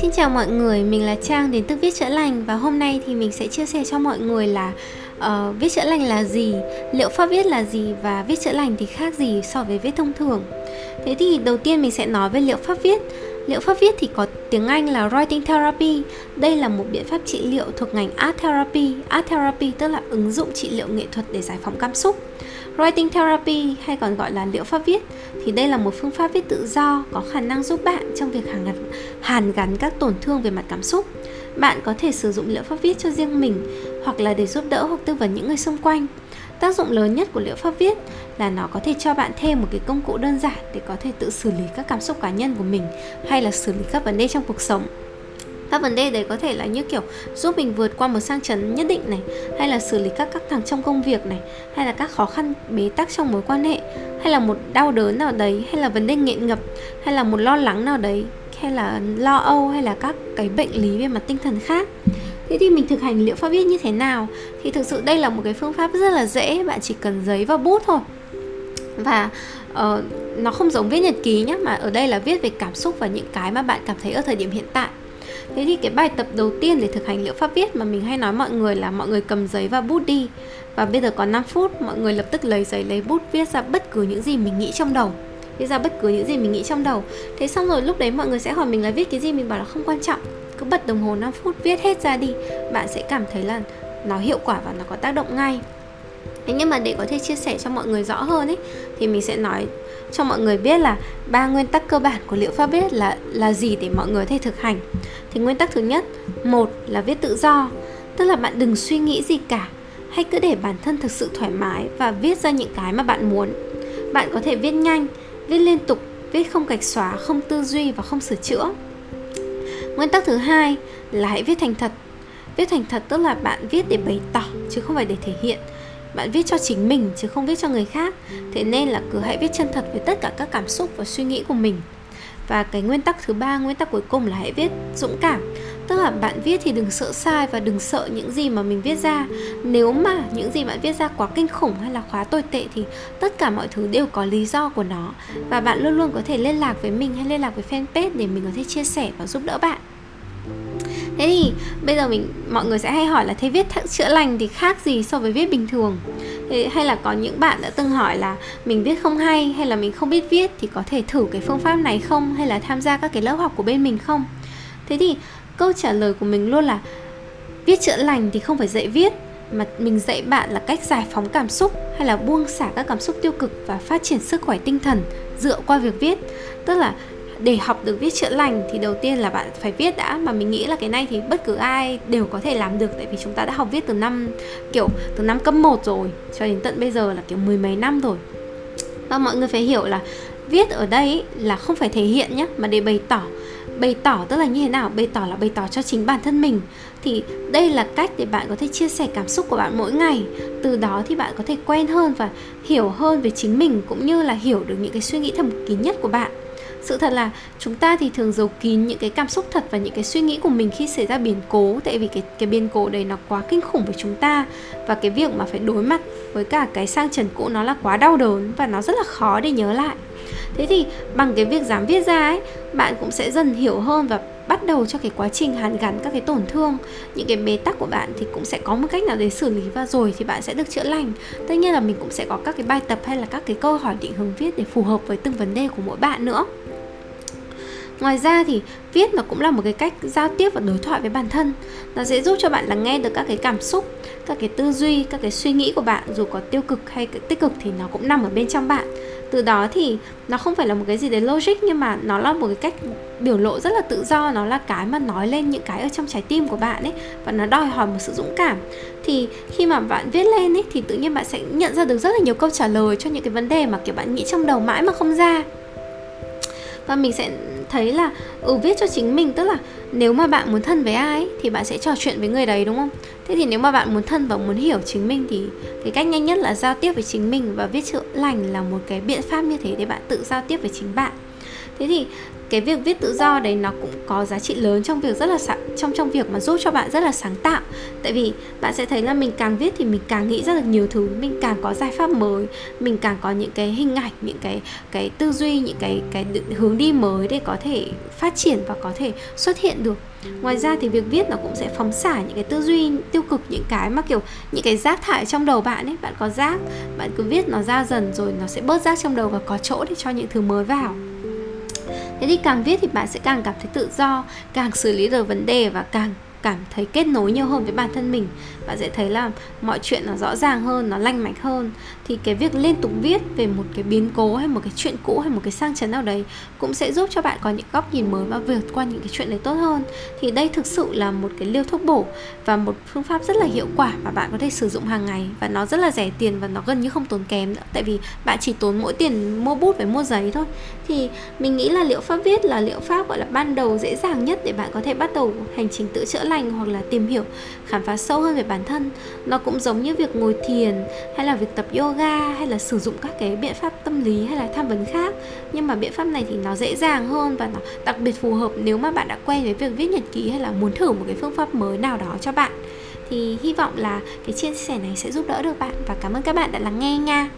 Xin chào mọi người, mình là Trang đến từ Viết Chữa Lành và hôm nay thì mình sẽ chia sẻ cho mọi người là uh, viết chữa lành là gì, liệu pháp viết là gì và viết chữa lành thì khác gì so với viết thông thường. Thế thì đầu tiên mình sẽ nói về liệu pháp viết. Liệu pháp viết thì có tiếng Anh là writing therapy. Đây là một biện pháp trị liệu thuộc ngành art therapy. Art therapy tức là ứng dụng trị liệu nghệ thuật để giải phóng cảm xúc. Writing therapy hay còn gọi là liệu pháp viết thì đây là một phương pháp viết tự do có khả năng giúp bạn trong việc hàn gắn, hàn gắn các tổn thương về mặt cảm xúc. Bạn có thể sử dụng liệu pháp viết cho riêng mình hoặc là để giúp đỡ hoặc tư vấn những người xung quanh. Tác dụng lớn nhất của liệu pháp viết là nó có thể cho bạn thêm một cái công cụ đơn giản để có thể tự xử lý các cảm xúc cá nhân của mình hay là xử lý các vấn đề trong cuộc sống. Các vấn đề đấy có thể là như kiểu giúp mình vượt qua một sang chấn nhất định này, hay là xử lý các căng thẳng trong công việc này, hay là các khó khăn bế tắc trong mối quan hệ, hay là một đau đớn nào đấy, hay là vấn đề nghiện ngập, hay là một lo lắng nào đấy, hay là lo âu, hay là các cái bệnh lý về mặt tinh thần khác thế thì mình thực hành liệu pháp viết như thế nào? Thì thực sự đây là một cái phương pháp rất là dễ bạn chỉ cần giấy và bút thôi. Và uh, nó không giống viết nhật ký nhé mà ở đây là viết về cảm xúc và những cái mà bạn cảm thấy ở thời điểm hiện tại. Thế thì cái bài tập đầu tiên để thực hành liệu pháp viết mà mình hay nói mọi người là mọi người cầm giấy và bút đi. Và bây giờ còn 5 phút, mọi người lập tức lấy giấy lấy bút viết ra bất cứ những gì mình nghĩ trong đầu. Viết ra bất cứ những gì mình nghĩ trong đầu. Thế xong rồi lúc đấy mọi người sẽ hỏi mình là viết cái gì Mình bảo là không quan trọng. Cứ bật đồng hồ 5 phút viết hết ra đi. Bạn sẽ cảm thấy là nó hiệu quả và nó có tác động ngay. Thế nhưng mà để có thể chia sẻ cho mọi người rõ hơn ấy Thì mình sẽ nói cho mọi người biết là ba nguyên tắc cơ bản của liệu pháp viết là là gì để mọi người có thể thực hành. Thì nguyên tắc thứ nhất, một là viết tự do, tức là bạn đừng suy nghĩ gì cả, hãy cứ để bản thân thực sự thoải mái và viết ra những cái mà bạn muốn. Bạn có thể viết nhanh, viết liên tục, viết không gạch xóa, không tư duy và không sửa chữa. Nguyên tắc thứ hai là hãy viết thành thật. Viết thành thật tức là bạn viết để bày tỏ chứ không phải để thể hiện bạn viết cho chính mình chứ không viết cho người khác thế nên là cứ hãy viết chân thật với tất cả các cảm xúc và suy nghĩ của mình và cái nguyên tắc thứ ba nguyên tắc cuối cùng là hãy viết dũng cảm tức là bạn viết thì đừng sợ sai và đừng sợ những gì mà mình viết ra. Nếu mà những gì bạn viết ra quá kinh khủng hay là quá tồi tệ thì tất cả mọi thứ đều có lý do của nó. Và bạn luôn luôn có thể liên lạc với mình hay liên lạc với fanpage để mình có thể chia sẻ và giúp đỡ bạn. Thế thì bây giờ mình mọi người sẽ hay hỏi là thế viết chữa lành thì khác gì so với viết bình thường? Thế, hay là có những bạn đã từng hỏi là mình viết không hay hay là mình không biết viết thì có thể thử cái phương pháp này không? Hay là tham gia các cái lớp học của bên mình không? Thế thì câu trả lời của mình luôn là, viết chữa lành thì không phải dạy viết, mà mình dạy bạn là cách giải phóng cảm xúc hay là buông xả các cảm xúc tiêu cực và phát triển sức khỏe tinh thần dựa qua việc viết. Tức là để học được viết chữa lành thì đầu tiên là bạn phải viết đã, mà mình nghĩ là cái này thì bất cứ ai đều có thể làm được, tại vì chúng ta đã học viết từ năm, kiểu, từ năm cấp 1 rồi, cho đến tận bây giờ là, kiểu, mười mấy năm rồi. Và mọi người phải hiểu là viết ở đây là không phải thể hiện nhé mà để bày tỏ bày tỏ tức là như thế nào? Bày tỏ là bày tỏ cho chính bản thân mình. Thì đây là cách để bạn có thể chia sẻ cảm xúc của bạn mỗi ngày. Từ đó thì bạn có thể quen hơn và hiểu hơn về chính mình, cũng như là hiểu được những cái suy nghĩ thầm kín nhất của bạn. Sự thật là chúng ta thì thường giấu kín những cái cảm xúc thật và những cái suy nghĩ của mình khi xảy ra biến cố, tại vì cái cái biến cố đấy nó quá kinh khủng với chúng ta. Và cái việc mà phải đối mặt với cả cái sang trần cũ nó là quá đau đớn và nó rất là khó để nhớ lại thế thì bằng cái việc dám viết ra ấy, bạn cũng sẽ dần hiểu hơn và bắt đầu cho cái quá trình hàn gắn các cái tổn thương. Những cái bế tắc của bạn thì cũng sẽ có một cách nào để xử lý và rồi thì bạn sẽ được chữa lành. Tất nhiên là mình cũng sẽ có các cái bài tập hay là các cái câu hỏi định hướng viết để phù hợp với từng vấn đề của mỗi bạn nữa ngoài ra thì viết nó cũng là một cái cách giao tiếp và đối thoại với bản thân. Nó sẽ giúp cho bạn lắng nghe được các cái cảm xúc, các cái tư duy, các cái suy nghĩ của bạn, dù có tiêu cực hay tích cực thì nó cũng nằm ở bên trong bạn. Từ đó thì nó không phải là một cái gì đấy logic, nhưng mà nó là một cái cách biểu lộ rất là tự do, nó là cái mà nói lên những cái ở trong trái tim của bạn ấy, và nó đòi hỏi một sự dũng cảm. Thì khi mà bạn viết lên ấy, thì tự nhiên bạn sẽ nhận ra được rất là nhiều câu trả lời cho những cái vấn đề mà, kiểu, bạn nghĩ trong đầu mãi mà không ra và mình sẽ thấy là ừ viết cho chính mình, tức là nếu mà bạn muốn thân với ai thì bạn sẽ trò chuyện với người đấy, đúng không? Thế thì nếu mà bạn muốn thân và muốn hiểu chính mình thì cái cách nhanh nhất là giao tiếp với chính mình và viết chữa lành là một cái biện pháp như thế để bạn tự giao tiếp với chính bạn thế thì cái việc viết tự do đấy nó cũng có giá trị lớn trong việc rất là sáng, trong trong việc mà giúp cho bạn rất là sáng tạo. Tại vì bạn sẽ thấy là mình càng viết thì mình càng nghĩ ra được nhiều thứ mình càng có giải pháp mới mình càng có những cái hình ảnh những cái cái tư duy những cái cái hướng đi mới để có thể phát triển và có thể xuất hiện được. Ngoài ra thì việc viết nó cũng sẽ phóng xả những cái tư duy tiêu cực những cái mà kiểu những cái rác thải trong đầu bạn ấy. Bạn có rác bạn cứ viết nó ra dần rồi nó sẽ bớt rác trong đầu và có chỗ để cho những thứ mới vào thế thì càng viết thì bạn sẽ càng cảm thấy tự do, càng xử lý được vấn đề và càng cảm thấy kết nối nhiều hơn với bản thân mình. Bạn sẽ thấy là mọi chuyện nó rõ ràng hơn, nó lanh mạch hơn. Thì cái việc liên tục viết về một cái biến cố hay một cái chuyện cũ hay một cái sang chấn nào đấy cũng sẽ giúp cho bạn có những góc nhìn mới và vượt qua những cái chuyện đấy tốt hơn. Thì đây thực sự là một cái liều thuốc bổ và một phương pháp rất là hiệu quả mà bạn có thể sử dụng hàng ngày. Và nó rất là rẻ tiền và nó gần như không tốn kém nữa. Tại vì bạn chỉ tốn mỗi tiền mua bút với mua giấy thôi. Thì mình nghĩ là liệu pháp viết là liệu pháp, gọi là, ban đầu dễ dàng nhất để bạn có thể bắt đầu hành trình tự chữa lành hoặc là tìm hiểu, khám phá sâu hơn về bản thân. Nó cũng giống như việc ngồi thiền, hay là việc tập yoga, hay là sử dụng các cái biện pháp tâm lý, hay là tham vấn khác. Nhưng mà biện pháp này thì nó dễ dàng hơn và nó đặc biệt phù hợp nếu mà bạn đã quen với việc viết nhật ký hay là muốn thử một cái phương pháp mới nào đó cho bạn. Thì hy vọng là cái chia sẻ này sẽ giúp đỡ được bạn và cảm ơn các bạn đã lắng nghe nha.